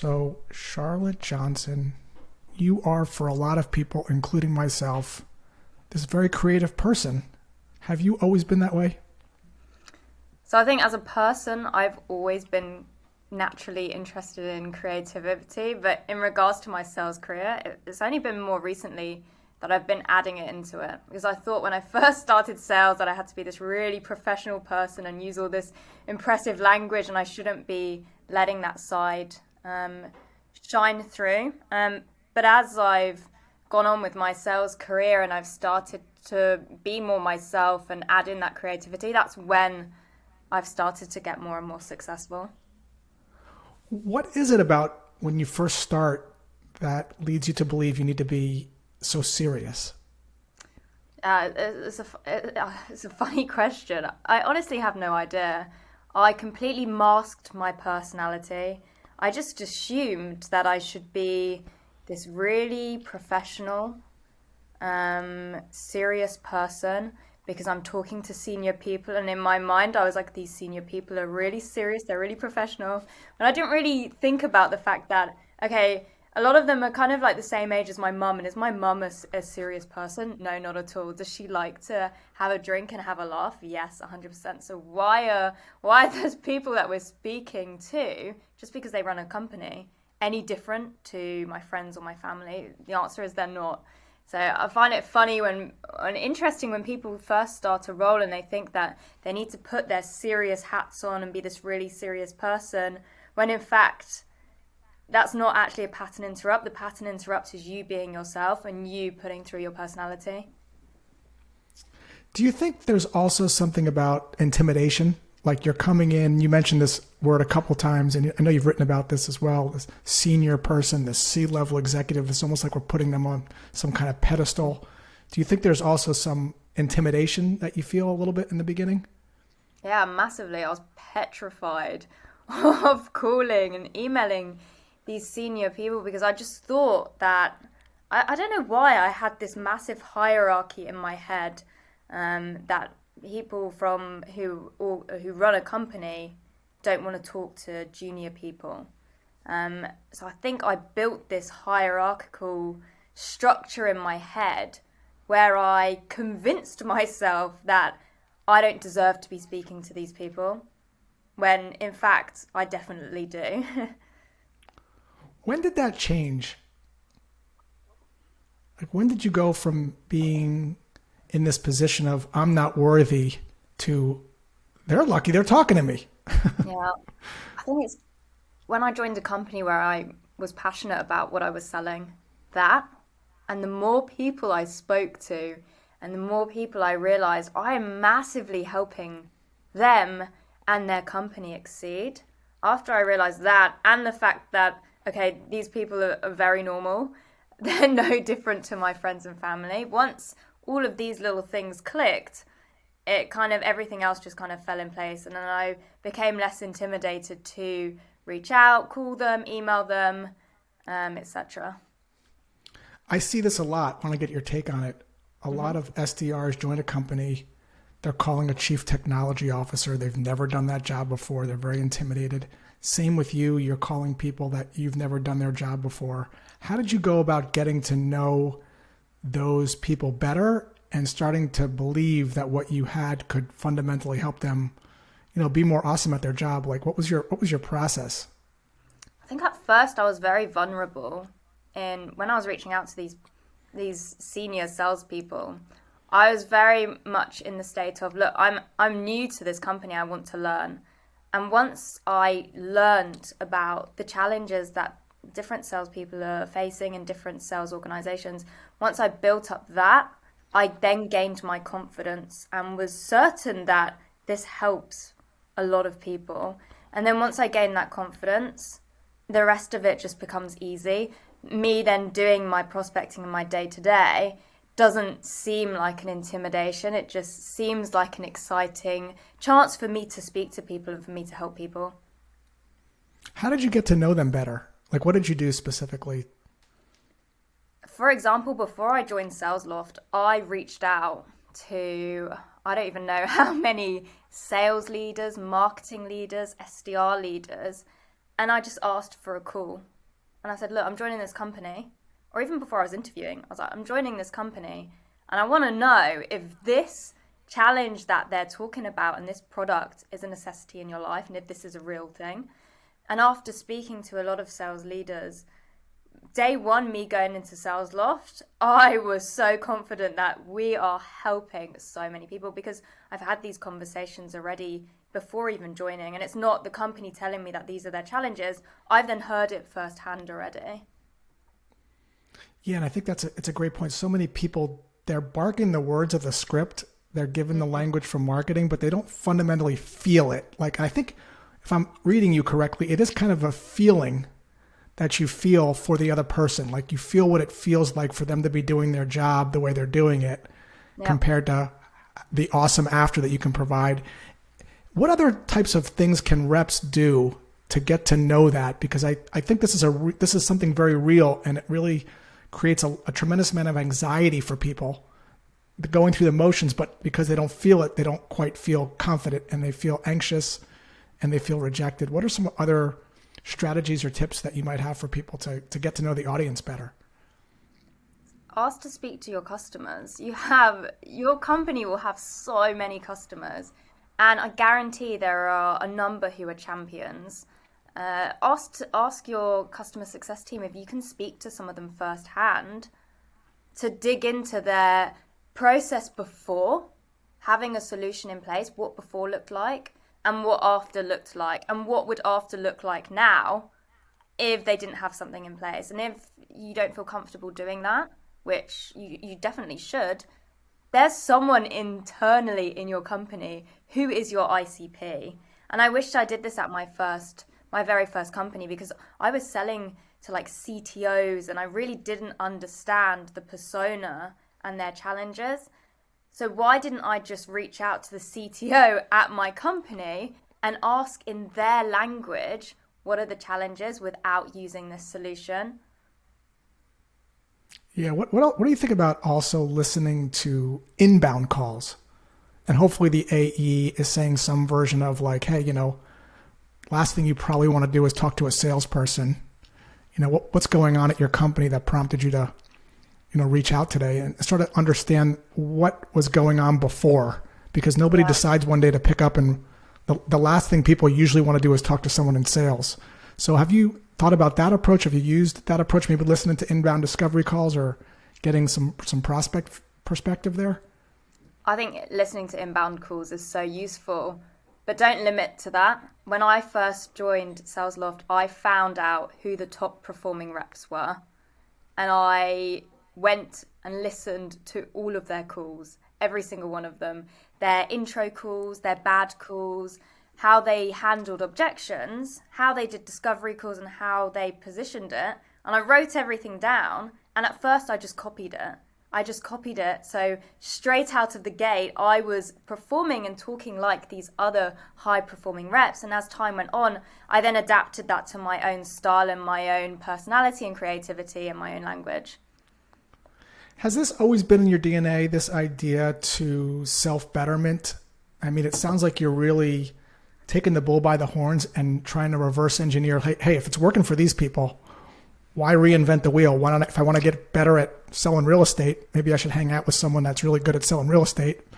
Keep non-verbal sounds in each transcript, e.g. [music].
So, Charlotte Johnson, you are for a lot of people, including myself, this very creative person. Have you always been that way? So, I think as a person, I've always been naturally interested in creativity, but in regards to my sales career, it's only been more recently that I've been adding it into it because I thought when I [laughs] first started sales that I had to be this really professional person and use all this impressive language and I shouldn't be letting that side um, shine through. Um, but as I've gone on with my sales career and I've started to be more myself and add in that creativity, that's when I've started to get more and more successful. What is it about when you first start that leads you to believe you need to be so serious? Uh, it's, a, uh, it's a funny [laughs] question. I honestly have no idea. I completely masked my personality I just assumed that I should be this really professional, um, serious person because I'm talking to senior people. And in my mind, I was like, these senior people are really serious, they're really professional. And I didn't really think about the fact that, okay, a lot of them are kind of like the same age as my mum. And is my mum a, a, serious person? No, not at all. Does she like to have a drink and have a laugh? Yes, 100%. So why are why are [laughs] those people that we're speaking to just because they run a company any different to my friends or my family? The answer is they're not. So I find it funny when and interesting when people first start a role and they think that they need to put their serious hats on and be this really serious person when in fact that's not actually a pattern interrupt. The pattern interrupt is you being yourself and you putting through your personality. Do you think there's also something about intimidation? Like you're coming in, you mentioned this word a couple times, and I know you've written about this as well. This senior person, this C level executive, it's almost like we're putting them on some kind of pedestal. Do you think there's also some intimidation that you feel a little bit in the beginning? Yeah, massively. I was petrified [laughs] of calling and emailing these senior people because I just thought that I, I don't know why I had this massive hierarchy in my head um, that people from who or, who run a company don't want to talk to junior people. Um, so I think I built this hierarchical structure in my head where I convinced myself that I don't deserve to be speaking to these people, when in fact I definitely do. [laughs] When did that change? Like, when did you go from being in this position of I'm not worthy to they're lucky they're talking to me? [laughs] yeah, I think it's when I joined a company where I was passionate about what I was selling. That, and the more people I spoke to, and the more people I realized I am massively helping them and their company exceed. After I realized that, and the fact that okay, these people are, are very normal. [laughs] They're no different to my friends and family. Once all of these little things clicked, it kind of everything else just kind of fell in place. And then I became less intimidated to reach out, call them, email them, um, etc. I see this a lot. I Want to get your take on it? A mm-hmm. lot of SDRs join a company. They're calling a chief technology officer. They've never done that job before. They're very intimidated. Same with you. You're calling people that you've never done their job before. How did you go about getting to know those people better and starting to believe that what you had could fundamentally help them, you know, be more awesome at their job? Like, what was your what was your process? I think at first I was very vulnerable, and when I was reaching out to these these senior salespeople, I was very much in the state of look, I'm I'm new to this company. I want to learn. And once I learned about the challenges that different salespeople are facing in different sales organizations, once I built up that, I then gained my confidence and was certain that this helps a lot of people. And then once I gained that confidence, the rest of it just becomes easy. Me then doing my prospecting in my day to day doesn't seem like an intimidation. It just seems like an exciting chance for me to speak to people and for me to help people. How did you get to know them better? Like, what did you do specifically? For example, before I joined SalesLoft, I reached out to, I don't even know [laughs] how many sales leaders, marketing leaders, SDR leaders, and I just asked for a call. And I said, Look, I'm joining this company. Or even before I was interviewing, I was like, I'm joining this company and I want to know if this challenge that they're talking about and this product is a necessity in your life and if this is a real thing. And after speaking to a lot of sales leaders, day one, me going into SalesLoft, I was so confident that we are helping so many people because I've had these conversations already before even joining. And it's not the company telling me that these are their challenges. I've then heard it firsthand already. Yeah, and I think that's a, it's a great point. So many people they're barking the words of the script, they're given the mm-hmm. language from marketing, but they don't fundamentally feel it. Like I think if I'm reading you correctly, it is kind of a feeling that you feel for the other person. Like you feel what it feels like for them to be doing their job the way they're doing it yeah. compared to the awesome after that you can provide. What other types of things can reps do to get to know that? Because I, I think this is a this is something very real and it really creates a, a tremendous amount of anxiety for people going through the motions, but because they don't feel it, they don't quite feel confident and they feel anxious and they feel rejected. What are some other strategies or tips that you might have for people to, to get to know the audience better? Ask to speak to your customers. You have your company will have so many customers, and I guarantee there are a number who are champions. Uh, ask ask your customer success team if you can speak to some of them firsthand to dig into their process before having a solution in place, what before looked like, and what after looked like and what would after look like now if they didn't have something in place. And if you don't feel comfortable doing that which you, you definitely should there's someone internally in your company who is your icp and i wished i did this at my first my very first company because i was selling to like ctos and i really didn't understand the persona and their challenges so why didn't I just reach out to the CTO at my company and ask in their language what are the challenges without using this solution? Yeah, what what what do you think about also listening to inbound calls? And hopefully the AE is saying some version of like, hey, you know, last thing you probably want to do is talk to a salesperson. You know, what, what's going on at your company that prompted you to you know, reach out today and sort of understand what was going on before because nobody yeah. decides one day to pick up and the, the last thing people usually want to do is talk to someone in sales. So have you thought about that approach? Have you used that approach, maybe listening to inbound discovery calls or getting some, some prospect perspective there? I think listening to inbound calls is so useful, but don't limit to that. When I first joined SalesLoft, I found out who the top performing reps were. And I went and listened to all of their calls, every single one of them, their intro calls, their bad calls, how they handled objections, how they did discovery calls, and how they positioned it. And I wrote everything down. And at first, I just copied it. I just copied it. So, straight out of the gate, I was performing and talking like these other high performing reps. And as time went on, I then adapted that to my own style and my own personality and creativity and my own language. Has this always been in your DNA, this idea to self betterment? I mean, it sounds like you're really taking the bull by the horns and trying to reverse engineer. Hey, hey if it's working for these people, why reinvent the wheel? Why not, if I want to get better at selling real estate, maybe I should hang out with someone that's really good at selling real estate. I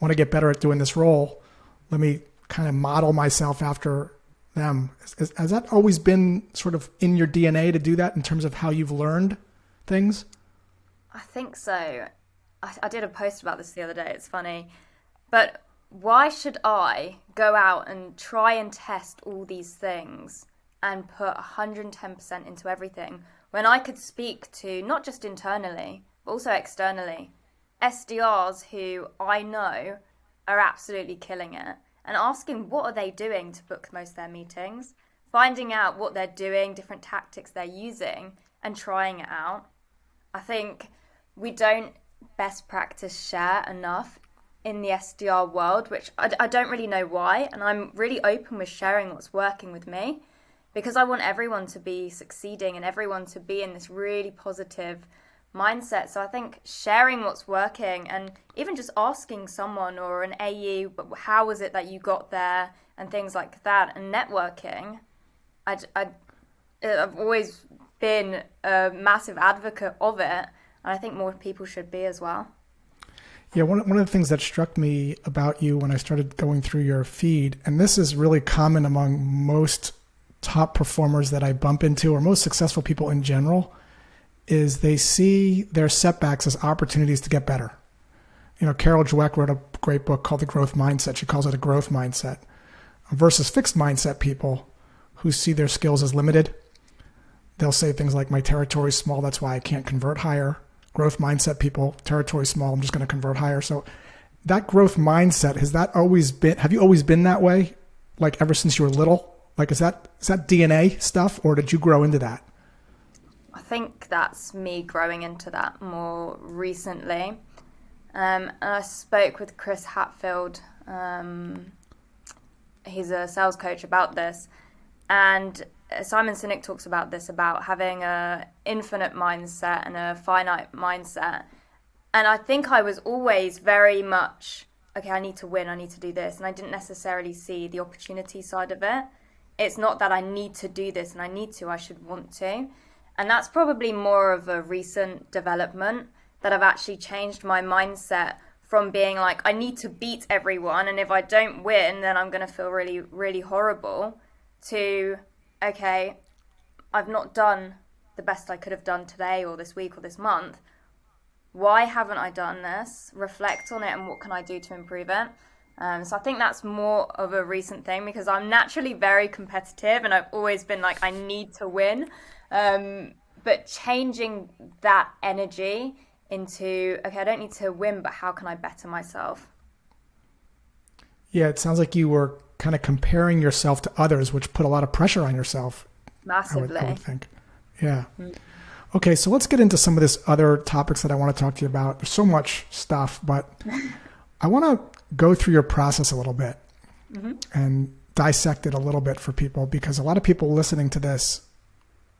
want to get better at doing this role. Let me kind of model myself after them. Has, has that always been sort of in your DNA to do that in terms of how you've learned things? I think so. I, I did a post about this the other day. It's funny. But why should I go out and try and test all these things and put 110% into everything when I could speak to not just internally, but also externally? SDRs who I know are absolutely killing it and asking what are they doing to book most of their meetings, finding out what they're doing, different tactics they're using, and trying it out. I think we don't best practice share enough in the SDR world, which I, I, don't really know why. And I'm really open with sharing what's working with me because I want everyone to be succeeding and everyone to be in this really positive mindset. So I think sharing what's working and even just asking someone or an AE, but how was it that you got there and things like that and networking I, I, I've always been a massive advocate of it, and I think more people should be as well. Yeah, one, one of the things that struck me about you when I started going through your feed, and this is really common among most top performers that I bump into, or most successful people in general, is they see their setbacks as opportunities to get better. You know, Carol Dweck wrote a great book called The Growth Mindset. She calls it a growth mindset versus fixed mindset people who see their skills as limited. They'll say things like, My territory's small, that's why I can't convert higher growth mindset people, territory small, I'm just going to convert higher. So that growth mindset, has that always been, have you always been that way? Like ever since you were little? Like, is that, is that DNA stuff or did you grow into that? I think that's me growing into that more recently. Um, and I spoke with Chris Hatfield. Um, he's a sales coach about this. And Simon Sinek talks about this about having a infinite mindset and a finite mindset. And I think I was always very much okay, I need to win, I need to do this, and I didn't necessarily see the opportunity side of it. It's not that I need to do this and I need to, I should want to. And that's probably more of a recent development that I've actually changed my mindset from being like I need to beat everyone and if I don't win then I'm going to feel really really horrible to okay, I've not done the best I could have done today or this week or this month. Why haven't I done this? Reflect on it and what can I do to improve it? Um, so I think that's more of a recent thing because I'm naturally very competitive and I've always been like, I need to win. Um, but changing that energy into, okay, I don't need to win, but how can I better myself? Yeah, it sounds like you were kind of comparing yourself to others, which put a lot of pressure on yourself. Massively. I would, I would think. Yeah. Mm. Okay, so let's get into some of this other topics that I want to talk to you about. There's so much stuff, but [laughs] I want to go through your process a little bit mm-hmm. and dissect it a little bit for people because a lot of people listening to this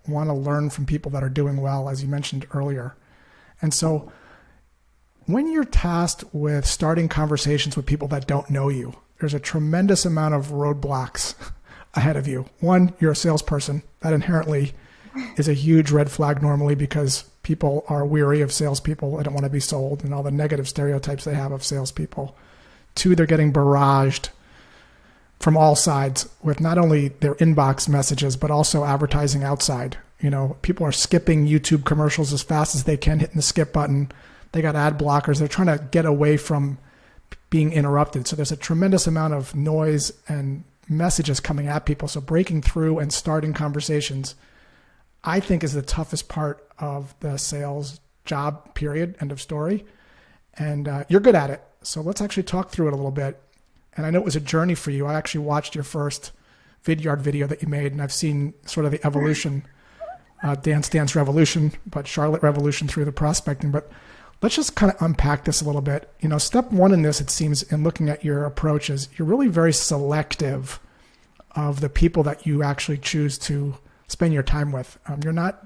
want to learn from people that are doing well, as you mentioned earlier. And so when you're tasked with starting conversations with people that don't know you, there's a tremendous amount of roadblocks [laughs] ahead of you. One, you're a salesperson. That inherently is a huge red flag normally because people are weary of salespeople. They don't want to be sold and all the negative stereotypes they have of salespeople. Two, they're getting barraged from all sides with not only their inbox messages, but also advertising outside. You know, people are skipping YouTube commercials as fast as they can, hitting the skip button. They got ad blockers. They're trying to get away from being interrupted. So there's a tremendous amount of noise and messages coming at people. So breaking through and starting conversations, I think, is the toughest part of the sales job. Period. End of story. And uh, you're good at it. So let's actually talk through it a little bit. And I know it was a journey for you. I actually watched your first Vidyard video that you made, and I've seen sort of the evolution, uh, Dance Dance Revolution, but Charlotte Revolution through the prospecting. But let's just kind of unpack this a little bit. You know, step one in this, it seems, in looking at your approach is you're really very selective of the people that you actually choose to spend your time with. Um, you're not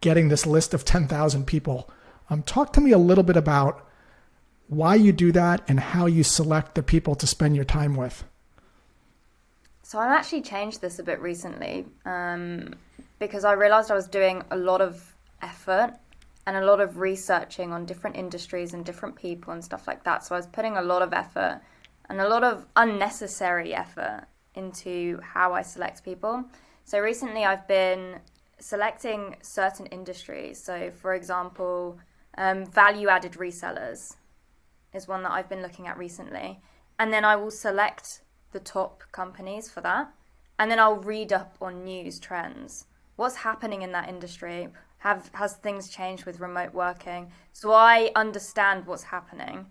getting this list of 10,000 people. Um, talk to me a little bit about why you do that and how you select the people to spend your time with. So I've actually changed this a bit recently um, because I realized I was doing a lot of effort and a lot of researching on different industries and different people and stuff like that. So I was putting a lot of effort and a lot of unnecessary effort into how I select people. So recently I've been selecting certain industries. So, for example, um, value added resellers is one that I've been looking at recently. And then I will select the top companies for that. And then I'll read up on news trends. What's happening in that industry? have has things changed with remote working so i understand what's happening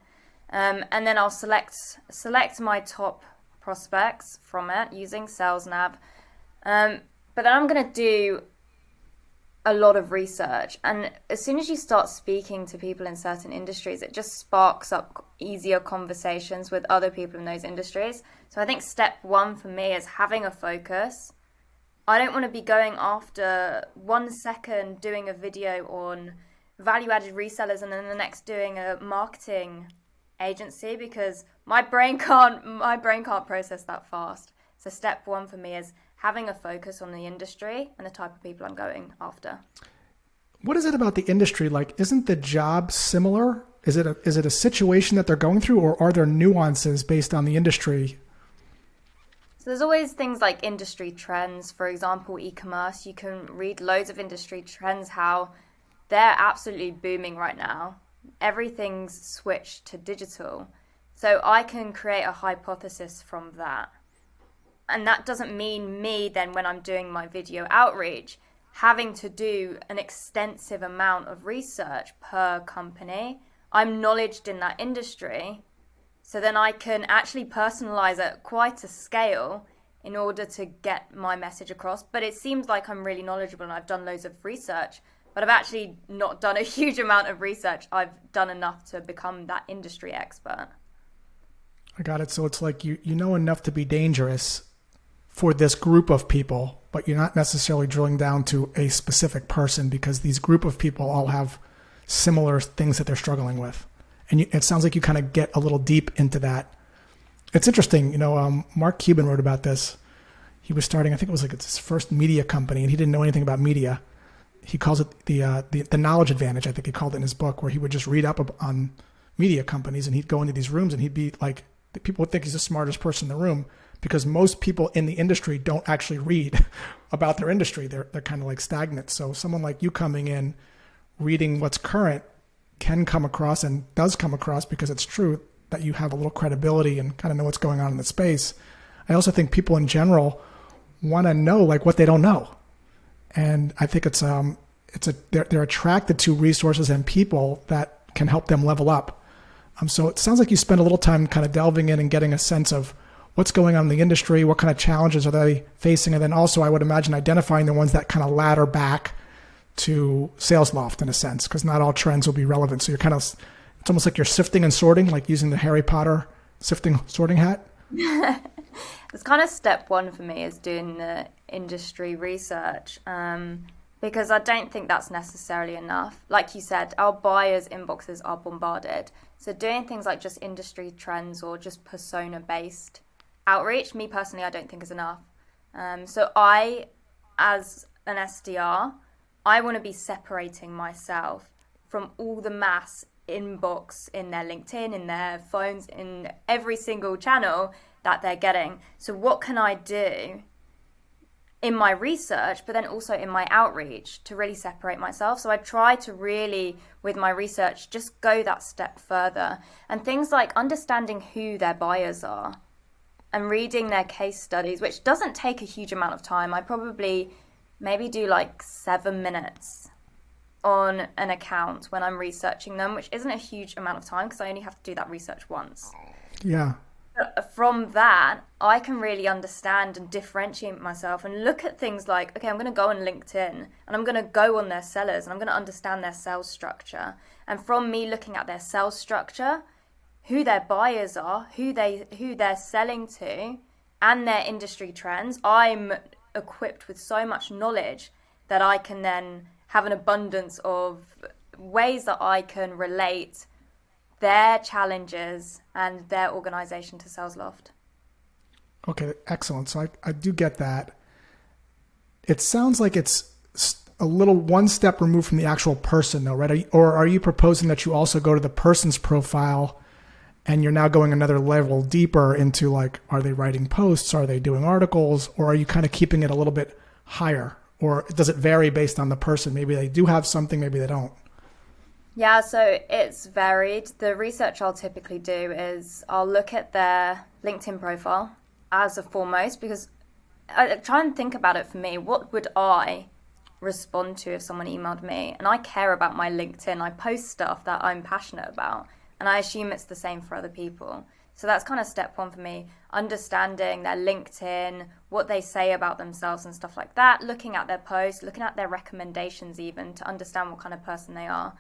um, and then i'll select select my top prospects from it using SalesNav um, but then i'm going to do a lot of research and as soon as you start speaking to people in certain industries it just sparks up easier conversations with other people in those industries so i think step one for me is having a focus I don't want to be going after one second doing a video on value added resellers and then the next doing a marketing agency because my brain can't my brain can't process that fast. So step 1 for me is having a focus on the industry and the type of people I'm going after. What is it about the industry? Like, isn't the job similar? Is it a, is it a situation that they're going through, or are there nuances based on the industry? So there's always things like industry trends. For example, e-commerce. You can read loads of industry trends how they're absolutely booming right now. Everything's switched to digital. So I can create a hypothesis from that. And that doesn't mean me then when I'm doing my video outreach having to do an extensive amount of research per company. I'm knowledged in that industry. So then I can actually personalize at quite a scale in order to get my message across. But it seems like I'm really knowledgeable and I've done loads of research, but I've actually not done a [laughs] huge amount of research. I've done enough to become that industry expert. I got it. So it's like you, you know enough to be dangerous for this group of people, but you're not necessarily drilling down to a specific person because these group of people all have similar things that they're struggling with. And you, it sounds like you kind of get a little deep into that. It's interesting, you know. Um, Mark Cuban wrote about this. He was starting, I think it was like his first media company, and he didn't know anything about media. He calls it the uh, the, the knowledge advantage. I think he called it in his book, where he would just read up on media companies, and he'd go into these rooms, and he'd be like, people would think he's the smartest person in the room, because most people in the industry don't actually read [laughs] about their industry. They're they're kind of like stagnant. So someone like you coming in, reading what's current, can come across and does come across because it's true that you have a little credibility and kind of know what's going on in the space. I also think people in general want to know like what they don't know, and I think it's um it's a they're they're attracted to resources and people that can help them level up. Um, so it sounds like you spend a little time kind of delving in and getting a sense of what's going on in the industry, what kind of challenges are they facing, and then also I would imagine identifying the ones that kind of ladder back to SalesLoft in a sense, because not all trends will be relevant. So you're kind of it's almost like you're sifting and sorting, like using the Harry Potter sifting sorting hat. [laughs] it's kind of step one for me is doing the industry research. Um, because I don't think that's necessarily enough. Like you said, our buyers' inboxes are bombarded. So doing things like just industry trends or just persona based outreach, me personally, I don't think is enough. Um, so I, as an SDR, I want to be separating myself from all the mass inbox in their LinkedIn, in their phones, in every single channel that they're getting. So what can I do in my research, but then also in my outreach to really separate myself. So I try to really, with my research, just go that step further. And things like understanding who their buyers are and reading their case studies, which doesn't take a huge amount of time. I probably maybe do like seven minutes on an account when I'm researching them, which isn't a huge amount of time because I only have to do that research once. Yeah. But uh, from that, I can really understand and differentiate myself and look at things like, okay, I'm going to go on LinkedIn and I'm going to go on their sellers and I'm going to understand their sales structure. And from me looking at their sales structure, who their buyers are, who they who they're selling to, and their industry trends, I'm equipped with so much knowledge that I can then have an abundance of ways that I can relate their challenges and their organization to SalesLoft. Okay, excellent. So I, I do get that. It sounds like it's a little one step removed from the actual person, though, right? Are you, or are you proposing that you also go to the person's profile and you're now going another level deeper into like are they writing posts? Are they doing articles? Or are you kind of keeping it a little bit higher? Or does it vary based on the person? Maybe they do have something maybe they don't. Yeah so it's varied. The research i'll typically do is i'll look at their linkedin profile as a foremost because i try and think about it for me. What would i respond to if someone emailed me? And i care about my linkedin. I post stuff that i'm passionate about and I assume it's the same for other people. So that's kind of step one for me understanding their LinkedIn, what they say about themselves, and stuff like that, looking at their posts, looking at their recommendations, even to understand what kind of person they are.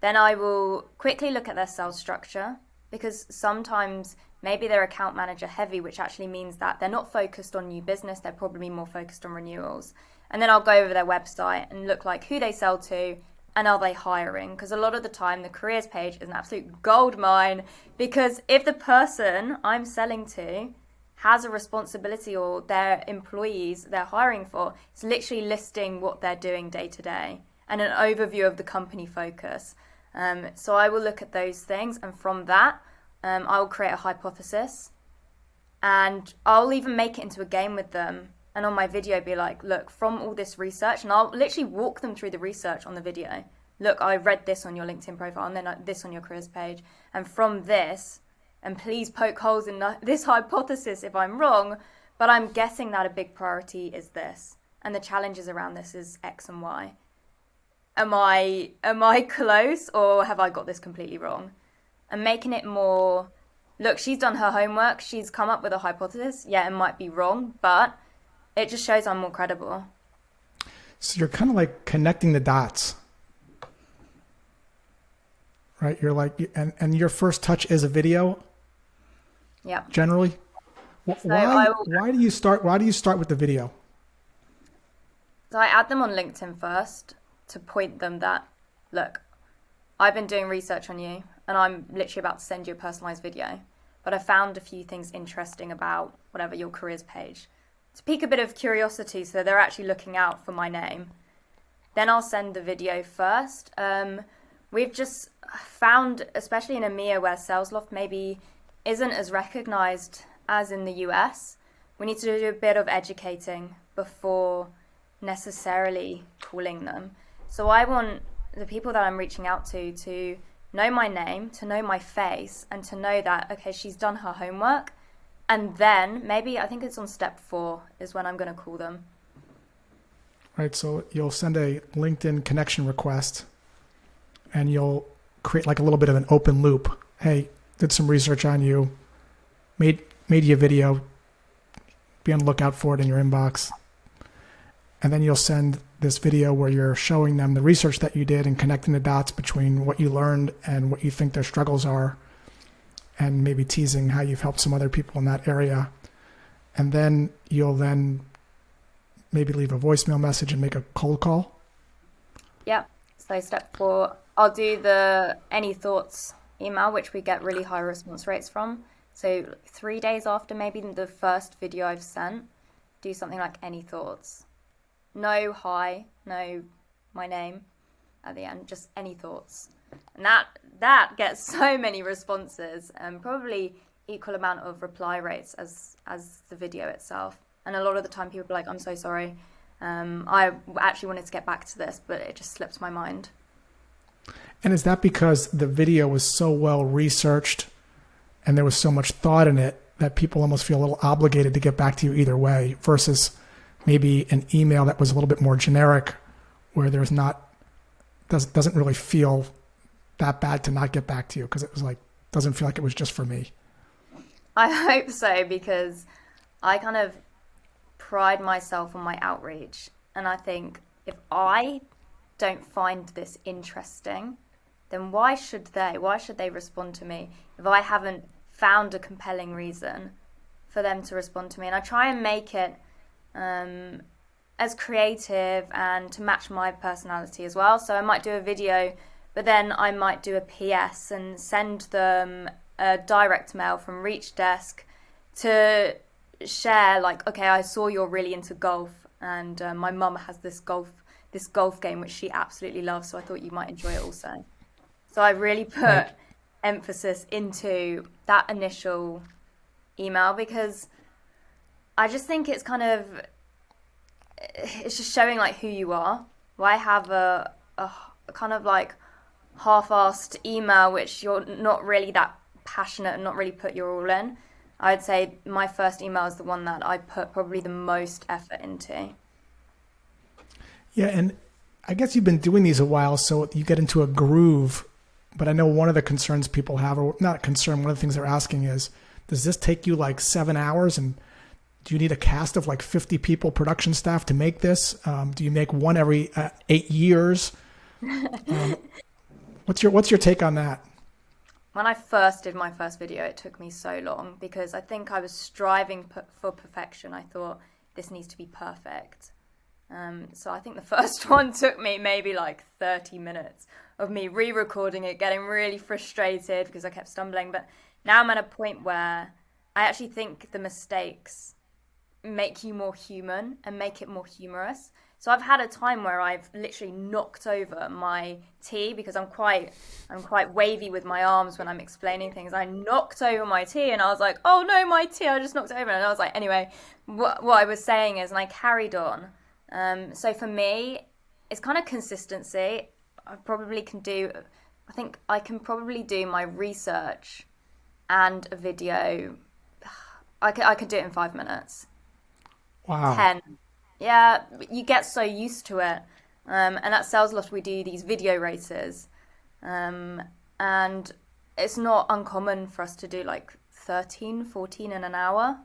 Then I will quickly look at their sales structure because sometimes maybe they're account manager heavy, which actually means that they're not focused on new business, they're probably more focused on renewals. And then I'll go over their website and look like who they sell to, and are they hiring? Because a lot of the time, the careers page is an absolute gold mine. Because if the person I'm selling to has a responsibility or their employees they're hiring for it's literally listing what they're doing day to day and an overview of the company focus. Um, so I will look at those things, and from that, um, I will create a hypothesis, and I'll even make it into a game with them. And on my video, be like, look, from all this research, and I'll literally walk them through the research on the video. Look, I read this on your LinkedIn profile, and then this on your careers page, and from this, and please poke holes in [laughs] this hypothesis if I'm wrong, but I'm guessing that a big priority is this, and the challenges around this is X and Y am I am I [laughs] close or have I got this completely wrong? And making it more look, she's done her homework, she's come up with a hypothesis. Yeah, it might be wrong, but it just shows I'm more credible. So you're kind of like connecting the dots. Right? You're like and and your first touch is a video? Yeah. Generally? So why will... why do you start why do you start with the video? So I add them on LinkedIn first to point them that, look, I've been doing research on you and I'm literally about to send you a personalized video, but I found a few things interesting about whatever your careers page to pique a bit of curiosity so they're actually looking out for my name. Then I'll send the video first. Um, we've just found, especially in EMEA where SalesLoft maybe isn't as recognized as in the US, we need to do a bit of educating before necessarily calling them. So I want the people that I'm reaching out to to know my name, to know my face, and to know that, okay, she's done her homework. And then maybe I think it's on step four is when I'm going to call them. Right. So you'll send a LinkedIn connection request and you'll create like a little bit of an open loop. Hey, did some research on you, made, made you a video, be on the lookout for it in your inbox. And then you'll send this video where you're showing them the research that you did and connecting the dots between what you learned and what you think their struggles are, and maybe teasing how you've helped some other people in that area. And then you'll then maybe leave a voicemail message and make a cold call. Yep. So step four, I'll do the any thoughts email, which we get really high response rates from. So three days after maybe the first video I've sent, do something like any thoughts no hi, no my name at the end, just any thoughts. And that that gets [laughs] so many responses and probably equal amount of reply rates as as the video itself. And a lot of the time people are like, I'm so sorry. Um, I actually wanted to get back to this, but it just slipped my mind. And is that because the video was so well researched and there was so much thought in it that people almost feel a little obligated to get back to you either way versus maybe an email that was a little bit more generic where there's not doesn't doesn't really feel that bad to not get back to you because it was like doesn't feel like it was just for me. I hope so because I kind of pride myself on my outreach and I think if I don't find this interesting, then why should they? Why should they respond to me if I haven't found a compelling reason for them to respond to me? And I try and make it um, as creative and to match my personality as well. So I might do a video, but then I might do a PS and send them a direct mail from Reachdesk to share like, okay, I saw you're really into golf, and uh, my mum has this golf this golf game which she absolutely loves, so I thought you might enjoy it also. So I really put right. emphasis into that initial email because I just think it's kind of it's just showing like who you are. Why have a, a, a kind of like half-assed email which you're not really that passionate and not really put your all in? I'd say my first email is the one that I put probably the most effort into. Yeah, and I guess you've been doing these a while, so you get into a groove. But I know one of the concerns people have, or not a concern, one of the things they're asking is, does this take you like seven hours? And do you need a cast of like 50 people production staff to make this um, do you make one every uh, eight years [laughs] um, what's your what's your take on that? When i first did my first video it took me so long because i think i was striving for perfection. I thought this needs to be perfect. Um, so i think the [laughs] first one took me maybe like 30 minutes of me re-recording it getting really frustrated because i kept stumbling. But now i'm at a point where I actually think the mistakes make you more human and make it more humorous. So I've had a time where I've literally knocked over my tea because I'm quite I'm quite wavy with my arms when I'm explaining things. I knocked over my tea and I was like, "Oh no, my tea! I just knocked it over." And I was like, "Anyway, what what I was saying is," and I carried on. Um, so for me, it's kind of consistency. I probably can do. I think I can probably do my research and a video. [sighs] I can I can do it in five minutes. Wow. Ten yeah, you get so used to it. Um, and at Salesloft, we do these video races. Um, and it's not uncommon for us to do like 13, 14 in an hour.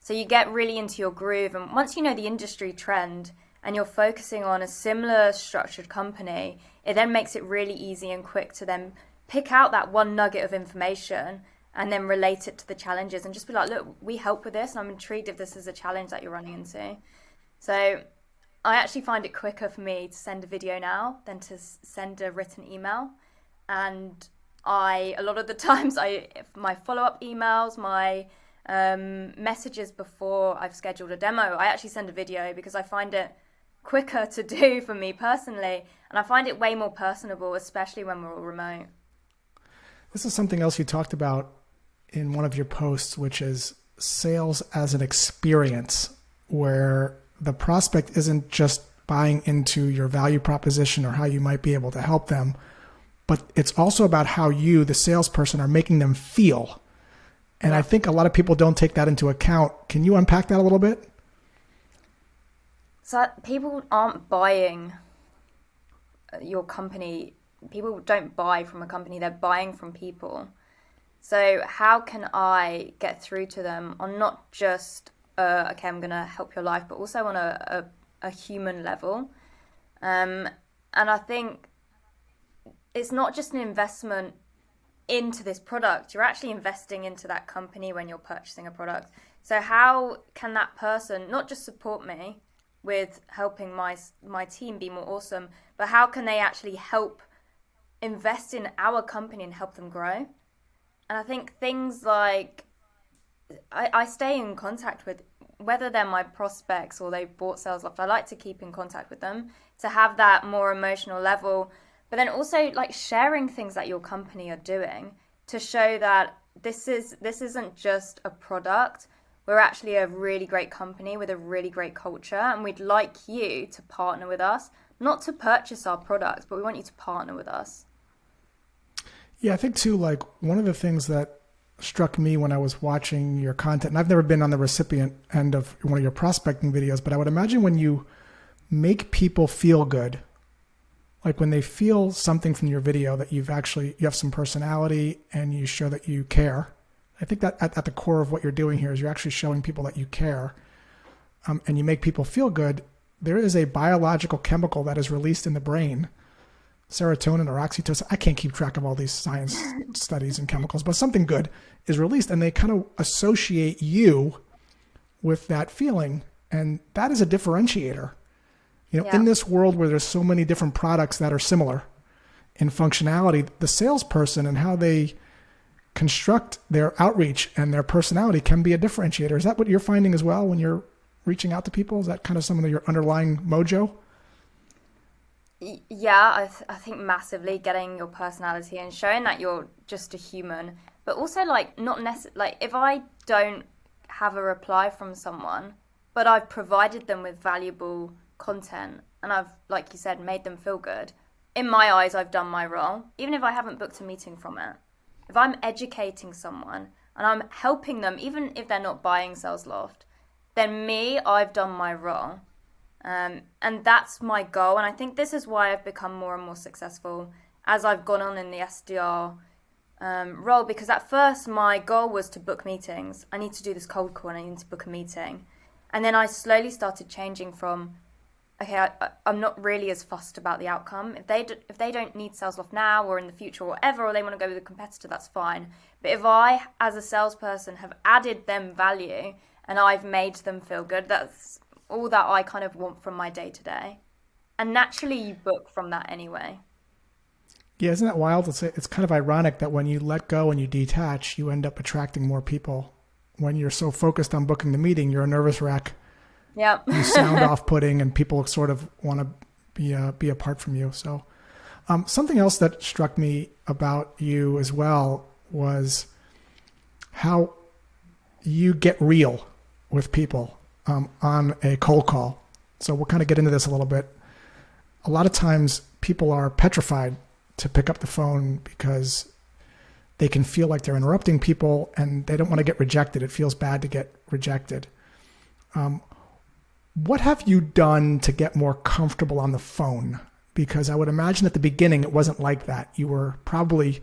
So you get really into your groove. And once you know the industry trend and you're focusing on a similar structured company, it then makes it really easy and quick to then pick out that one nugget of information and then relate it to the challenges and just be like, look, we help with this. And I'm intrigued if this is a challenge that you're running into. So I actually find it quicker for me to send a video now than to send a written email. And I, a lot of the [laughs] times, I my follow up emails, my um, messages before I've scheduled a demo, I actually send a video because I find it quicker to do [laughs] for me personally. And I find it way more personable, especially when we're all remote. This is something else you talked about in one of your posts, which is sales as an experience, where the prospect isn't just buying into your value proposition or how you might be able to help them, but it's also about how you, the salesperson, are making them feel. And I think a lot of people don't take that into account. Can you unpack that a little bit? So people aren't buying uh, your company. People don't buy from a company, they're buying from people. So, how can I get through to them on not just uh, okay, I'm going to help your life, but also on a, a, a human level. Um, and I think it's not just an investment into this product, you're actually investing into that company when you're purchasing a product. So, how can that person not just support me with helping my, my team be more awesome, but how can they actually help invest in our company and help them grow? And I think things like I, I stay in contact with whether they're my prospects or they've bought Salesloft, I like to keep in contact with them to have that more emotional level. But then also like sharing things that your company are doing to show that this is this isn't just a product. We're actually a really great company with a really great culture, and we'd like you to partner with us, not to purchase our products, but we want you to partner with us. Yeah, I think too. Like one of the things that struck me when I was watching your content, and I've never been on the recipient end of one of your prospecting videos, but I would imagine when you make people feel good, like when they feel something from your video that you've actually you have some personality and you show that you care. I think that at, at the core of what you're doing here is you're actually showing people that you care, um, and you make people feel good. There is a biological chemical that is released in the brain serotonin or oxytocin. I can't keep track of all these science studies and chemicals, but something good is released and they kind of associate you with that feeling. And that is a differentiator. You know, yeah. in this world where there's so many different products that are similar in functionality, the salesperson and how they construct their outreach and their personality can be a differentiator. Is that what you're finding as well when you're reaching out to people? Is that kind of some of your underlying mojo? Yeah I, th- I think massively getting your personality and showing that you're just a human but also like not necessarily like if i don't have a reply from someone but i've provided them with valuable content and i've like you said made them feel good in my eyes i've done my role even if i haven't booked a meeting from it. If i'm educating someone and i'm helping them even if they're not buying Salesloft then me i've done my role um, and that's my goal. And I think this is why I've become more and more successful as I've gone on in the SDR um, role. Because at first, my goal was to book meetings. I need to do this cold call and I need to book a meeting. And then I slowly started changing from, okay, I, am not really as fussed about the outcome. If they, do, if they don't need Salesloft now or in the future or whatever, or they want to go with a competitor, that's fine. But if I, as a salesperson, have added them value and I've made them feel good, that's all that I kind of want from my day to day. And naturally, you book from that anyway. Yeah, isn't that wild? It's, it's kind of ironic that when you let go and you detach, you end up attracting more people when you're so focused on booking the meeting, you're a nervous wreck. Yeah. you sound [laughs] off-putting, and people sort of want to be uh, be apart from you. So, um, something else that struck me about you as well was how you get real with people um, on a cold call. So we'll kind of get into this a little bit. A lot of times, people are petrified to pick up the phone because they can feel like they're interrupting people and they don't want to get rejected. It feels bad to get rejected. Um, what have you done to get more comfortable on the phone? Because I would imagine at the beginning it wasn't like that. You were probably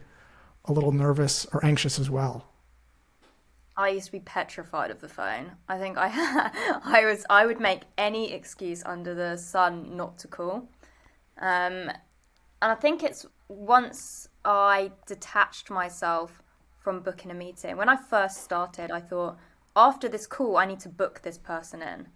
a little nervous or anxious as well. I used to be petrified of the phone. I think I [laughs] I was I would make any excuse under the sun not to call. Um, and I think it's once I detached myself from booking a meeting. When I first started, I thought after this call, I need to book this person in.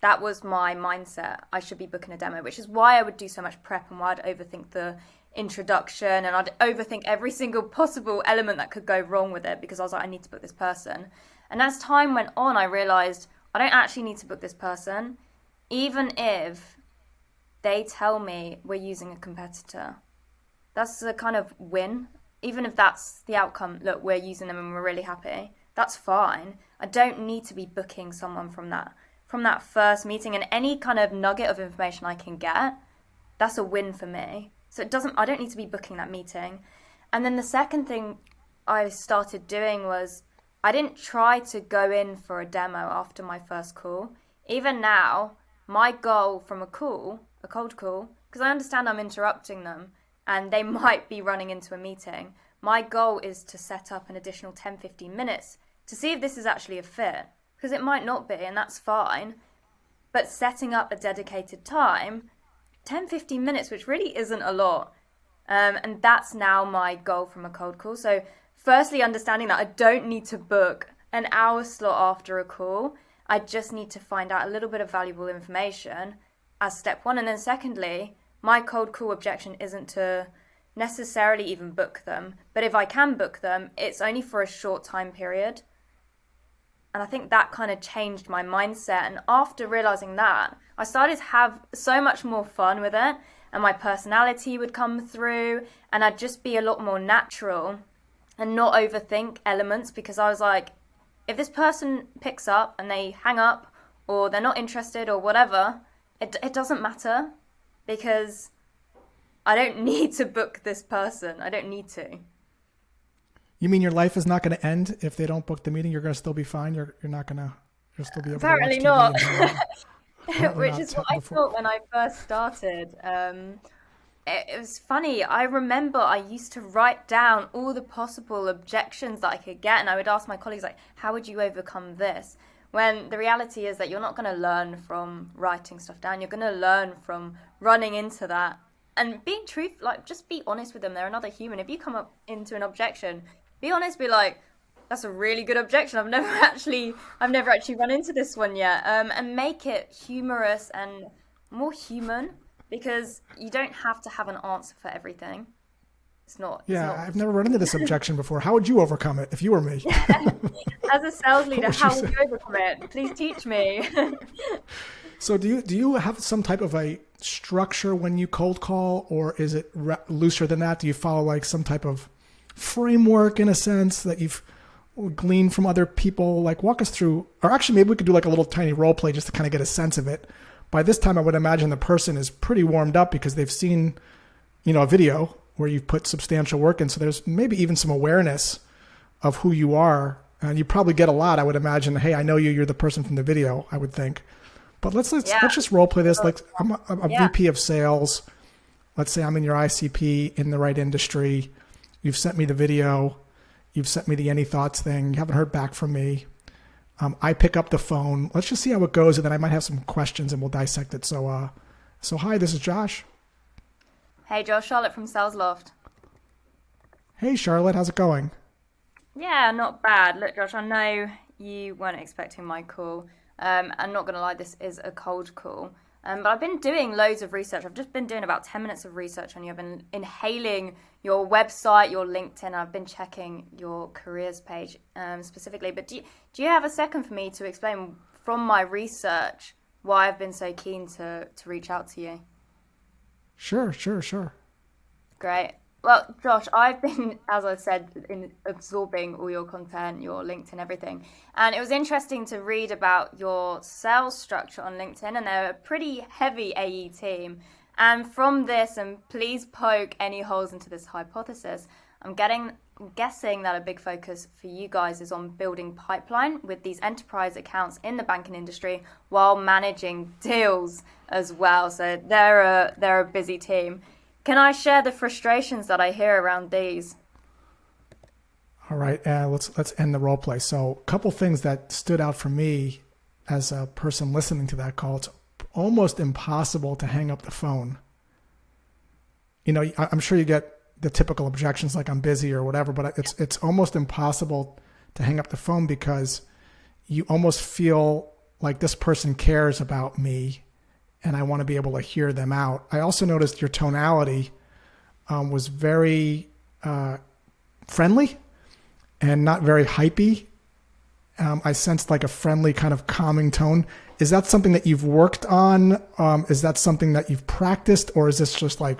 That was my mindset. I should be booking a demo, which is why I would do so much prep and why I'd overthink the introduction and I'd overthink every single possible element that could go wrong with it because I was like, I need to book this person. And as time went on, I realized I don't actually need to book this person, even if they tell me we're using a competitor. That's a kind of win. Even if that's the outcome, look, we're using them and we're really happy. That's fine. I don't need to be booking someone from that from that first meeting and any kind of nugget of information I can get. That's a win for me. So it doesn't I don't need to be booking that meeting. And then the second thing I started doing was I didn't try to go in for a demo after my first call. Even now, my goal from a call, a cold call, because I understand I'm interrupting them and they [laughs] might be running into a meeting. My goal is to set up an additional 10 15 minutes to see if this is actually a fit because it might not be and that's fine. But setting up a dedicated time 10 15 minutes, which really isn't a lot. Um, and that's now my goal from a cold call. So, firstly, understanding that I don't need to book an hour slot after a call, I just need to find out a little bit of valuable information as step one. And then, secondly, my cold call objection isn't to necessarily even book them, but if I can book them, it's only for a short time period. And I think that kind of changed my mindset. And after realizing that, I started to have so much more fun with it, and my personality would come through, and I'd just be a lot more natural and not overthink elements because I was like, if this person picks up and they hang up or they're not interested or whatever, it, it doesn't matter because I don't [laughs] need to book this person. I don't need to. You mean your life is not going to end if they don't book the meeting? You're going to still be fine. You're you're not going to you'll still be able Apparently to not. [laughs] Which is what I before- thought when I first started. Um, it, it was funny. I remember I used to write down all the possible objections that I could get, and I would ask my colleagues like, "How would you overcome this?" When the reality is that you're not going to learn from writing stuff down. You're going to learn from running into that and being truth. Like, just be honest with them. They're another human. If you come up into an objection, be honest. Be like, that's a really good objection. I've never [laughs] actually, I've never actually run into this one yet. Um, and make it humorous and more human because you don't have to have an answer for everything. It's not. it's Yeah, not- I've never run into this objection before. How would you overcome it if you were me? [laughs] As a sales leader, would how would you overcome it? Please teach me. [laughs] So do you do you have some type of a structure when you cold call, or is it re- looser than that? Do you follow like some type of framework in a sense that you've gleaned from other people? Like walk us through, or actually maybe we could do like a little tiny role play just to kind of get a sense of it. By this time, I would imagine the person is pretty warmed up because they've seen, you know, a video where you've put substantial work in. So there's maybe even some awareness of who you are, and you probably get a lot. I would imagine. Hey, I know you. You're the person from the video. I would think. But let's let's, Yeah. let's just role play this. Like I'm a, a Yeah. VP of sales. Let's say I'm in your ICP in the right industry. You've sent me the video. You've sent me the any thoughts thing. You haven't heard back from me. Um, I pick up the phone. Let's just see how it goes, and then I might have some questions, and we'll dissect it. So, uh, so hi, this is Josh. hey, Josh, Charlotte from SalesLoft. Hey, Charlotte, how's it going? Yeah, not bad. Look, Josh, I know you weren't expecting my call. Um, I'm not going to lie, this is a cold call. Um, but I've been doing loads of research. I've just been doing about 10 minutes of research on you. I've been inhaling your website, your LinkedIn. I've been checking your careers page um, specifically. But do you, do you have a second for me to explain from my research why I've been so keen to, to reach out to you? Sure, sure, sure. Great. Well, Josh, I've been, [laughs] as I said, in absorbing all your content, your LinkedIn, everything. And it was interesting to read about your sales structure on LinkedIn, and they're a pretty heavy AE team. And from this, and please poke any holes into this hypothesis, I'm getting guessing that a big focus for you guys is on building pipeline with these enterprise accounts in the banking industry while managing deals as well. So they're a they're a busy team. Can I share the frustrations that I hear around these? All right, uh, let's let's end the role play. So, a couple things that stood out for me as a person listening to that call. It's almost impossible to hang up the phone. You know, I'm sure you get the typical objections like I'm busy or whatever, but it's it's almost impossible to hang up the phone because you almost feel like this person cares about me and I want to be able to hear them out. I also noticed your tonality um, was very uh, friendly and not very hypey. Um, I sensed like a friendly kind of calming tone. Is that something that you've worked on? Um, is that something that you've practiced, or is this just like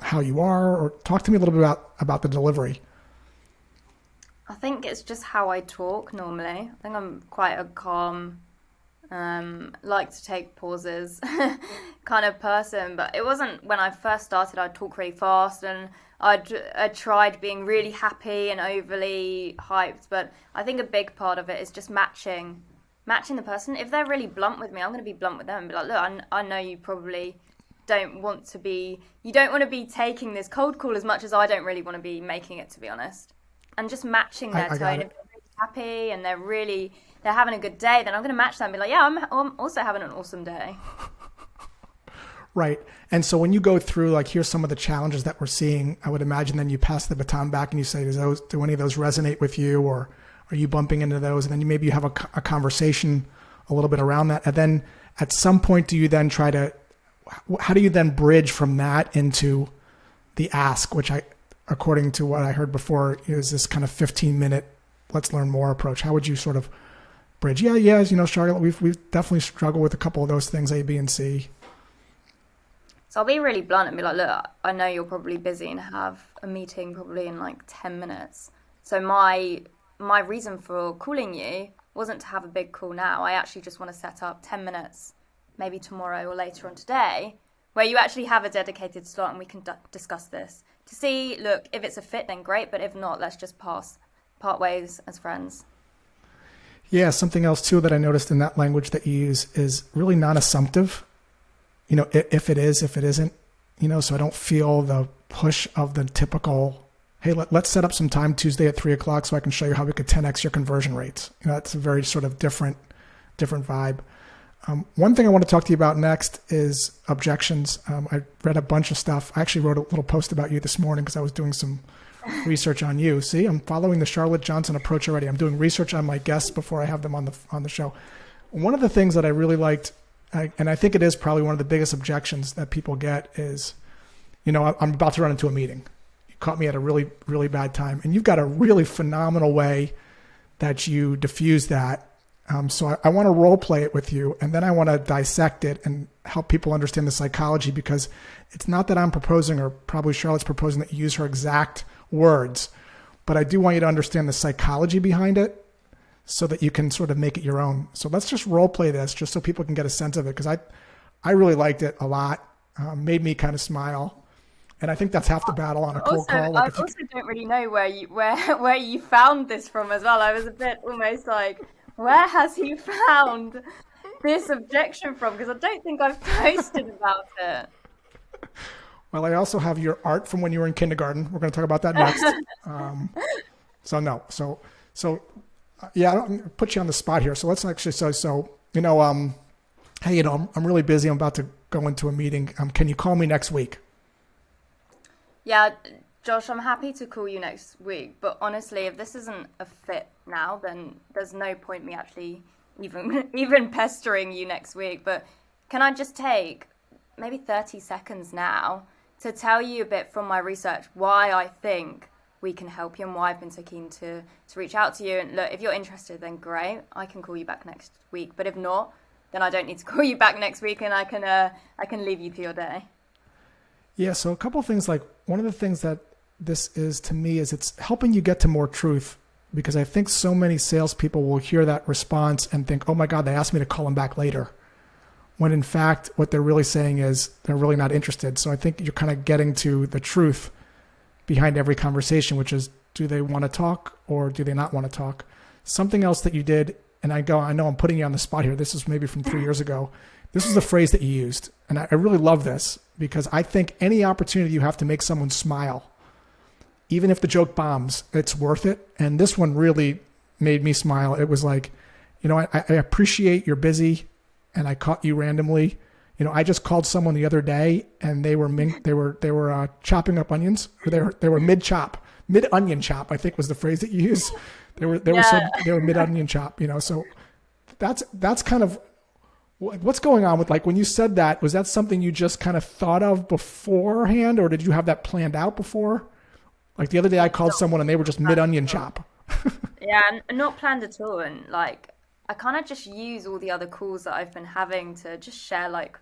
how you are? Or talk to me a little bit about about the delivery. I think it's just how I talk normally. I think I'm quite a calm, um, like to take pauses [laughs] kind of person. But it wasn't when I first started, I'd talk really fast and I'd, I tried being really happy and overly hyped. But I think a big part of it is just matching matching the person. If they're really blunt with me, I'm going to be blunt with them and be like, look, I, I know you probably don't want to be, you don't want to be taking this cold call as much as I don't really want to be making it, to be honest. And just matching their I, I tone. If they're really happy and they're really they're having a good day, then I'm going to match that and be like, yeah, I'm, I'm also having an awesome day. Right. And so when you go through, like, here's some of the challenges that we're seeing, I would imagine then you pass the baton back and you say, does those, do any of those resonate with you or are you bumping into those? And then maybe you have a, a conversation a little bit around that. And then at some point, do you then try to, how do you then bridge from that into the ask, which I, according to what I heard before, is this kind of 15 minute, let's learn more approach. How would you sort of bridge. Yeah, yeah, you know, Charlotte, we've we've definitely struggled with a couple of those things, A, B, and C. So I'll be really blunt and be like, look, I know you're probably busy and have a meeting probably in like ten minutes. So my my reason for calling you wasn't to have a big call now. I actually just want to set up ten minutes, maybe tomorrow or later on today, where you actually have a dedicated slot and we can d- discuss this to see. Look, if it's a fit, then great. But if not, let's just pass part ways as friends. Yeah, something else too that I noticed in that language that you use is really non-assumptive. You know, if it is, if it isn't, you know, so I don't feel the push of the typical, hey, let, us set up some time Tuesday at three o'clock so I can show you how we could 10x your conversion rates. You know, that's a very sort of different, different vibe. Um, one thing I want to talk to you about next is objections. Um, I read a bunch of stuff. I actually wrote a little post about you this morning because I was doing some research on you. See, I'm following the Charlotte Johnson approach already. I'm doing research on my guests before I have them on the on the show. One of the things that I really liked, and I think it is probably one of the biggest objections that people get is, you know, I'm about to run into a meeting. You caught me at a really really bad time, and you've got a really phenomenal way that you diffuse that. Um, so I, I want to role play it with you, and then I want to dissect it and help people understand the psychology because it's not that I'm proposing, or probably Charlotte's proposing that you use her exact words, but I do want you to understand the psychology behind it so that you can sort of make it your own. So let's just role play this just so people can get a sense of it because I, I really liked it a lot. Um, made me kind of smile. And I think that's half the battle on a cold also, call. Like I also don't really know where you where [laughs] where you found this from as well. I was a bit almost like, where has he found this objection from? Because I don't think I've [laughs] posted about it. [laughs] Well, I also have your art from when you were in kindergarten. We're going to talk about that next. [laughs] um, so no, so so uh, yeah, I don't put you on the spot here. So let's actually so so you know, um, hey, you know, I'm, I'm really busy. I'm about to go into a meeting. Um, can you call me next week? Yeah, Josh, I'm happy to call you next week. But honestly, if this isn't a fit now, then there's no point me actually even [laughs] even pestering you next week. But can I just take maybe 30 seconds now to tell you a bit from my research why I think we can help you and why I've been so keen to, to reach out to you. And look, if you're interested, then great. I can call you back next week. But if not, then I don't need to [laughs] call you back next week and I can, uh, I can leave you to your day. Yeah. So a couple of things like one of the things that this is to me is it's helping you get to more truth because I think so many salespeople will hear that response and think, oh my God, they asked me to call them back later. When in fact, what they're really saying is they're really not interested. So I think you're kind of getting to the truth behind every conversation, which is do they want to talk or do they not want to talk? Something else that you did, and I go, I know I'm putting you on the spot here. This is maybe from three years ago. This is the phrase that you used. And I, I really love this because I think any opportunity you have to make someone smile even if the joke bombs, it's worth it. And this one really made me smile. It was like, you know, I, I appreciate you're busy, and I caught you randomly. You know, I just called someone the other day, and they were min- they were they were uh, chopping up onions, or they were they were mid chop, mid onion chop. I think was the phrase that you used. They were they yeah. were so, they were mid onion chop. You know, so that's that's kind of what's going on with like when you said that. Was that something you just kind of thought of beforehand, or did you have that planned out before? Like the other day, I called someone and they were just mid onion chop. [laughs] yeah, not planned at all. And like, I kind of just use all the other calls that I've been having to just share like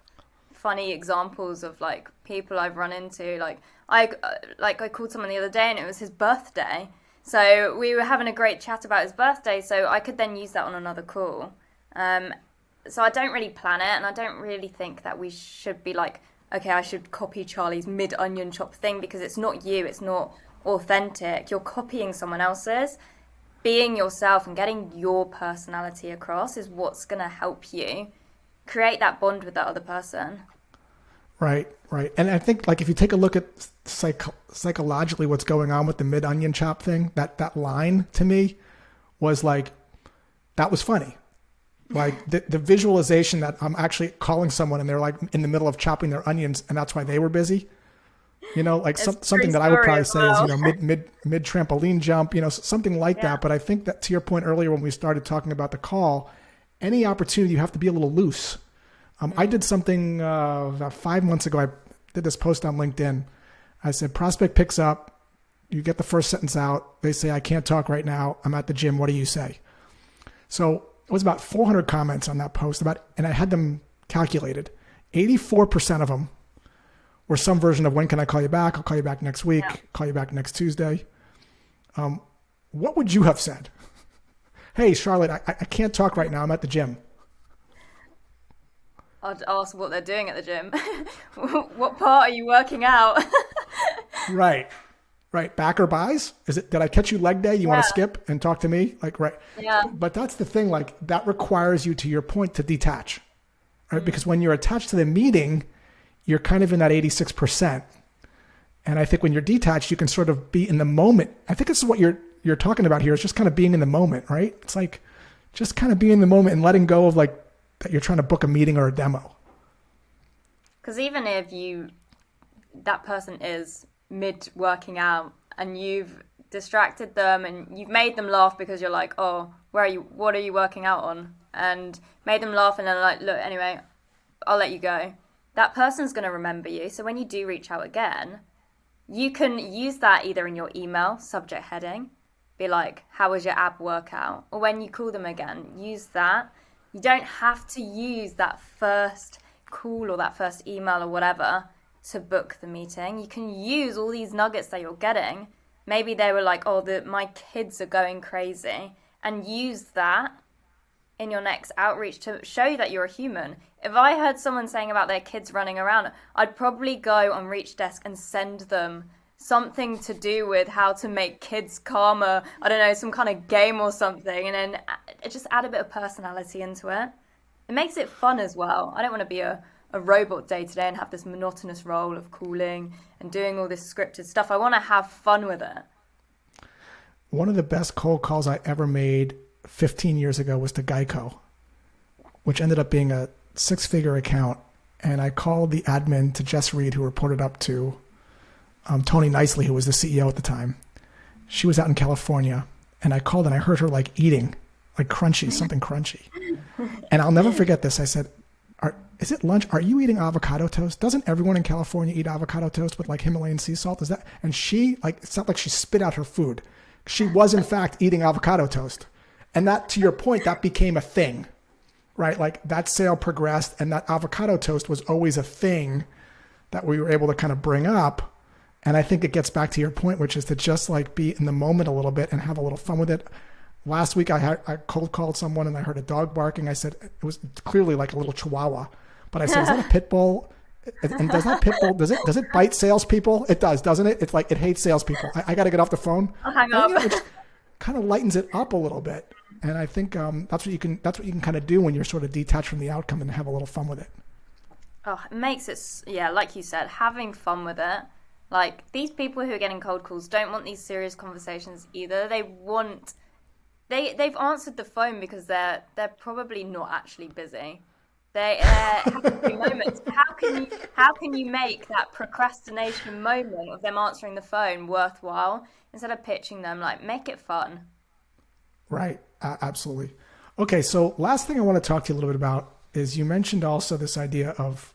funny examples of like people I've run into. Like I uh, like I called someone the other day and it was his birthday. So we were having a great chat about his birthday. So I could then use that on another call. Um, so I don't really plan it, and I don't really think that we should be like, okay, I should copy Charlie's mid onion chop thing because it's not you. It's not authentic, you're copying someone else's. Being yourself and getting your personality across is what's going to help you create that bond with that other person. Right, right. And I think like if you take a look at psych- psychologically what's going on with the mid onion chop thing, that that line to me was like that was funny. Like the, the visualization that I'm actually calling someone and they're like in the middle of chopping their onions and that's why they were busy you know, like some, something that I would probably say well. is, you know, mid mid mid trampoline jump, you know, something like yeah. that. But I think that to your point earlier when we started talking about the call, any opportunity you have to be a little loose. Um, I did something uh, about five months ago. I did this post on LinkedIn. I said, prospect picks up, you get the first sentence out. They say, I can't talk right now. I'm at the gym. What do you say? So it was about 400 comments on that post about, and I had them calculated. 84% of them or some version of when can I call you back? I'll call you back next week. Yeah. Call you back next Tuesday. Um, what would you have said? hey, Charlotte, I, I can't talk right now. I'm at the gym. I'd ask what they're doing at the gym. [laughs] what part are you working out? [laughs] right, right. Back or buys? Is it? Did I catch you leg day? You yeah. want to skip and talk to me? Like right. Yeah. But that's the thing. Like that requires you, to your point, to detach, right? Mm. Because when you're attached to the meeting, you're kind of in that 86%. And I think when you're detached, you can sort of be in the moment. I think this is what you're you're talking about here is just kind of being in the moment, right? It's like just kind of being in the moment and letting go of like that you're trying to book a meeting or a demo. Because even if you that person is mid working out and you've distracted them and you've made them laugh because you're like, oh, where are you? What are you working out on? And made them laugh and then like, look, anyway, I'll let you go that person's going to remember you. So when you do reach out again, you can use that either in your email subject heading, be like, How was your ab workout? Or when you call them again, use that. You don't have to use that first call or that first email or whatever to book the meeting. You can use all these nuggets that you're getting. Maybe they were like, Oh, the, my kids are going crazy, and use that in your next outreach to show that you're a human. If I heard someone saying about their kids running around, I'd probably go on Reachdesk and send them something to do with how to make kids calmer. I don't know, some kind of game or something, and then uh, just add a bit of personality into it. It makes it fun as well. I don't want to be a, a robot day to day and have this monotonous role of calling and doing all this scripted stuff. I want to have fun with it. One of the best cold calls I ever made 15 years ago was to Geico, which ended up being a six figure account. And I called the admin to Jess Reed, who reported up to um, Tony Nicely, who was the CEO at the time. She was out in California. And I called and I heard her like eating, like crunchy, something crunchy. And I'll never forget this. I said, Are, is it lunch? Are you eating avocado toast? Doesn't everyone in California eat avocado toast with like Himalayan sea salt? Is that? And she like it's not like she spit out her food. She was in fact eating avocado toast, and that to your point, that became a thing, right? Like that sale progressed, and that avocado toast was always a thing that we were able to kind of bring up. And I think it gets back to your point, which is to just like be in the moment a little bit and have a little fun with it. Last week, I had I cold called someone and I heard a dog barking. I said it was clearly like a little chihuahua but I said, is that a [laughs] pit bull? And does that pit bull does it does it bite salespeople? It does, doesn't it? It's like it hates salespeople. I, I got to get off the phone. I'll hang up. You know, kind of lightens it up a little bit, and I think um, that's what you can that's what you can kind of do when you're sort of detached from the outcome and have a little fun with it. Oh, it makes it yeah, like you said, having fun with it. Like these people who are getting cold calls don't want these serious conversations either. They want they they've answered the phone because they're they're probably not actually busy. They uh, moments. How can you how can you make that procrastination moment of them answering the phone worthwhile instead of pitching them? Like make it fun. Right. Uh, absolutely. Okay. So last thing I want to talk to you a little bit about is you mentioned also this idea of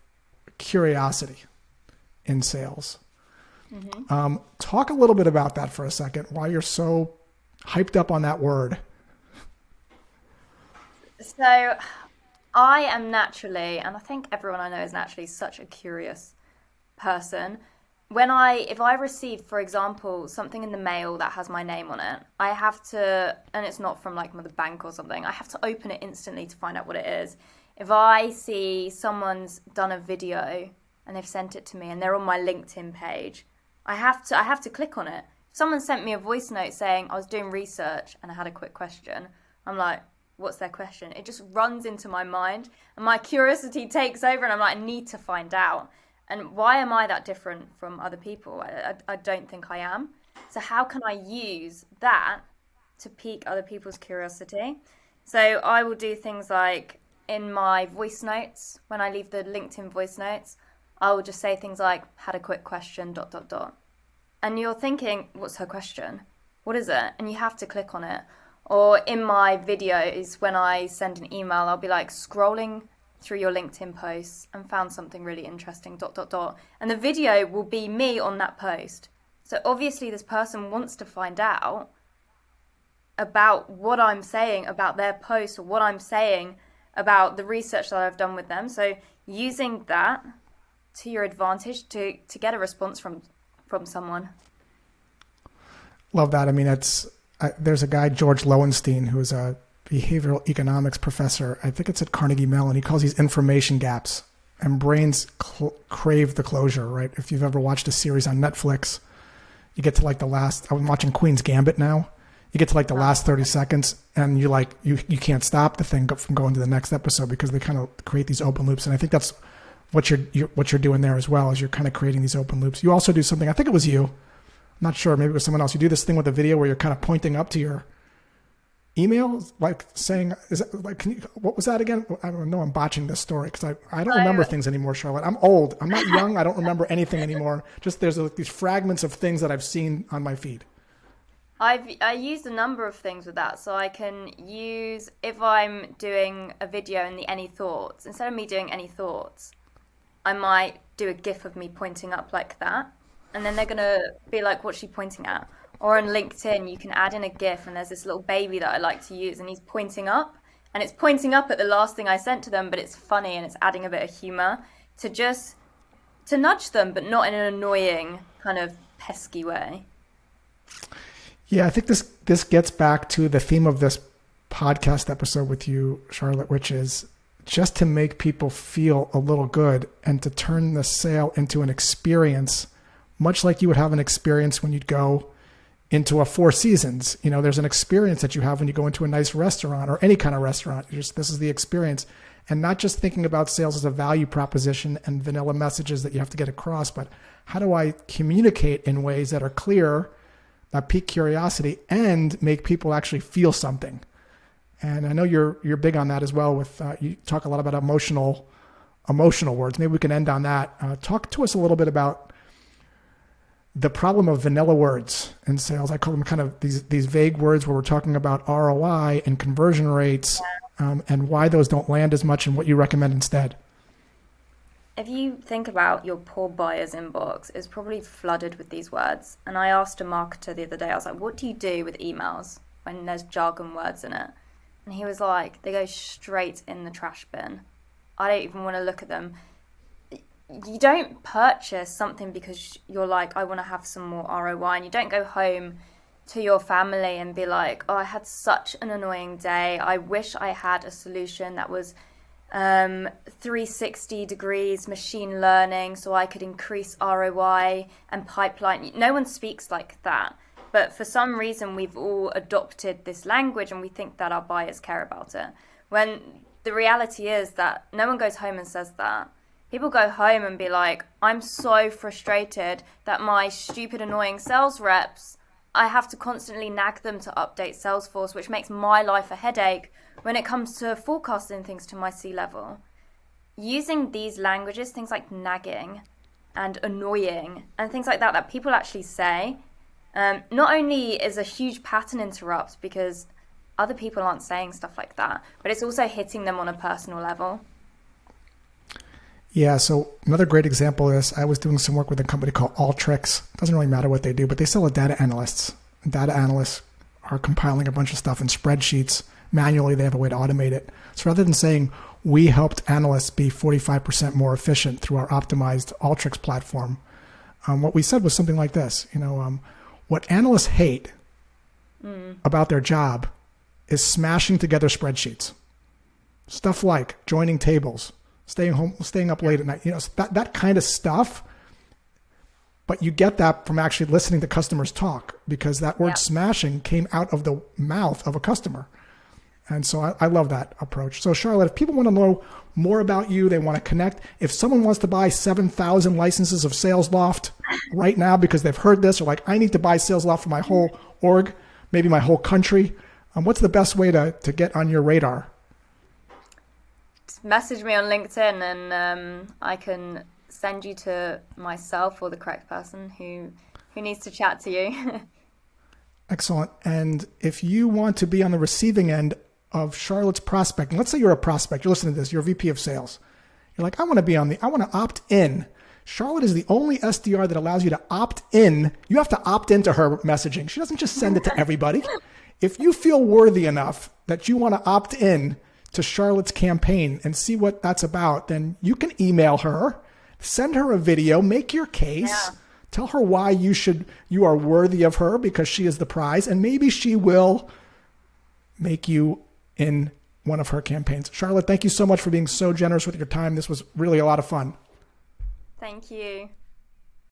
curiosity in sales. Mm-hmm. Um, talk a little bit about that for a second. Why you're so hyped up on that word. So I am naturally, and I think everyone I know is naturally such a curious person. When I, if I receive, for example, something in the mail that has my name on it, I have to, and it's not from like the bank or something, I have to open it instantly to find out what it is. If I see someone's done a video and they've sent it to me and they're on my LinkedIn page, I have to, I have to click on it. If someone sent me a voice note saying I was doing research and I had a quick question, I'm like, what's their question? It just runs into my mind, and my curiosity [laughs] takes over, and I'm like, I need to find out. And why am I that different from other people? I, I, I don't think I am. So, how can I use that to pique other people's curiosity? So, I will do things like in my voice notes, when I leave the LinkedIn voice notes, I will just say things like, had a quick question, dot, dot, dot. And you're thinking, what's her question? What is it? And you have to click on it. Or in my videos, when I send an email, I'll be like scrolling through your LinkedIn posts and found something really interesting, dot, dot, dot. And the video will be me on that post. So obviously, this person wants to find out about what I'm saying about their post or what I'm saying about the research that I've done with them. So using that to your advantage to, to get a response from from someone. Love that. I mean, it's I, there's a guy George Loewenstein who's a behavioral economics professor. I think it's at Carnegie Mellon. He calls these information gaps, and brains cl- crave the closure. Right? If you've ever watched a series on Netflix, you get to like the last. I'm watching Queen's Gambit now. You get to like the last 30 seconds, and you like you you can't stop the thing from going to the next episode because they kind of create these open loops. And I think that's what you're, you're what you're doing there as well. Is you're kind of creating these open loops. You also do something. I think it was you I'm not sure. Maybe it was someone else. You do this thing with a video where you're kind of pointing up to your email, like saying, "Is that like? Can you? What was that again?" I don't know. I'm botching this story because I I don't remember things anymore, Charlotte. I'm old. I'm not young. I don't remember anything anymore. Just there's like these fragments of things that I've seen on my feed. I've I used a number of things with that. So I can use if I'm doing a video in the any thoughts instead of me doing any thoughts, I might do a GIF of me pointing up like that and then they're gonna be like, "What's she pointing at?" Or on LinkedIn, you can add in a GIF, and there's this little baby that I like to use, and he's pointing up, and it's pointing up at the last thing I sent to them, but it's funny and it's adding a bit of humor to just to nudge them, but not in an annoying kind of pesky way. Yeah, I think this this gets back to the theme of this podcast episode with you, Charlotte, which is just to make people feel a little good and to turn the sale into an experience much like you would have an experience when you'd go into a Four Seasons. You know, there's an experience that you have when you go into a nice restaurant or any kind of restaurant. Just, this is the experience. And not just thinking about sales as a value proposition and vanilla messages that you have to get across, but how do I communicate in ways that are clear, that pique curiosity, and make people actually feel something? And I know you're you're big on that as well. With uh, you talk a lot about emotional emotional words. Maybe we can end on that. Uh, talk to us a little bit about the problem of vanilla words in sales. I call them kind of these these vague words where we're talking about ROI and conversion rates, um, and why those don't land as much, and what you recommend instead. if you think about your poor buyer's inbox, it's probably flooded with these words. And I asked a marketer the other day, I was like, what do you do with emails when there's jargon words in it? And he was like, they go straight in the trash bin. I don't even want to look at them. You don't purchase something because you're like, I want to have some more ROI. And you don't go home to your family and be like, oh, I had such an annoying day. I wish I had a solution that was um, 360 degrees machine learning so I could increase ROI and pipeline. No one speaks like that. But for some reason, we've all adopted this language and we think that our buyers care about it. When the reality is that no one goes home and says that. People go home and be like, I'm so frustrated that my stupid, annoying sales reps, I have to constantly nag them to update Salesforce, which makes my life a headache when it comes to forecasting things to my C level. Using these languages, things like nagging and annoying and things like that, that people actually say, um, not only is a huge pattern interrupt because other people aren't saying stuff like that, but it's also hitting them on a personal level. Yeah, so another great example is I was doing some work with a company called Alteryx. Doesn't really matter what they do, but they sell a data analysts. Data analysts are compiling a bunch of stuff in spreadsheets manually. They have a way to automate it. So rather than saying we helped analysts be 45% more efficient through our optimized Alteryx platform, um, what we said was something like this. You know, um, what analysts hate mm. about their job is smashing together spreadsheets. Stuff like joining tables, staying home, staying up late at night. You know, that that kind of stuff. But you get that from actually listening to customers talk because that word yeah. smashing came out of the mouth of a customer. And so I, I, love that approach. So, Charlotte, if people want to know more about you, they want to connect. If someone wants to buy 7,000 licenses of SalesLoft right now because they've heard this or like, I need to buy SalesLoft for my whole org, maybe my whole country, um, what's the best way to, to get on your radar? Just message me on LinkedIn and um, I can send you to myself or the correct person who, who needs to chat to you. [laughs] Excellent. And if you want to be on the receiving end of Charlotte's prospecting, let's say you're a prospect, you're listening to this, you're a VP of sales. You're like, I want to be on the, I want to opt in. Charlotte is the only SDR that allows you to opt in. You have to opt into her messaging. She doesn't just send it to everybody. [laughs] If you feel worthy enough that you want to opt in to Charlotte's campaign and see what that's about, then you can email her, send her a video, make your case. Yeah. Tell her why you should you are worthy of her because she is the prize and maybe she will make you in one of her campaigns. Charlotte, thank you so much for being so generous with your time. This was really a lot of fun. Thank you.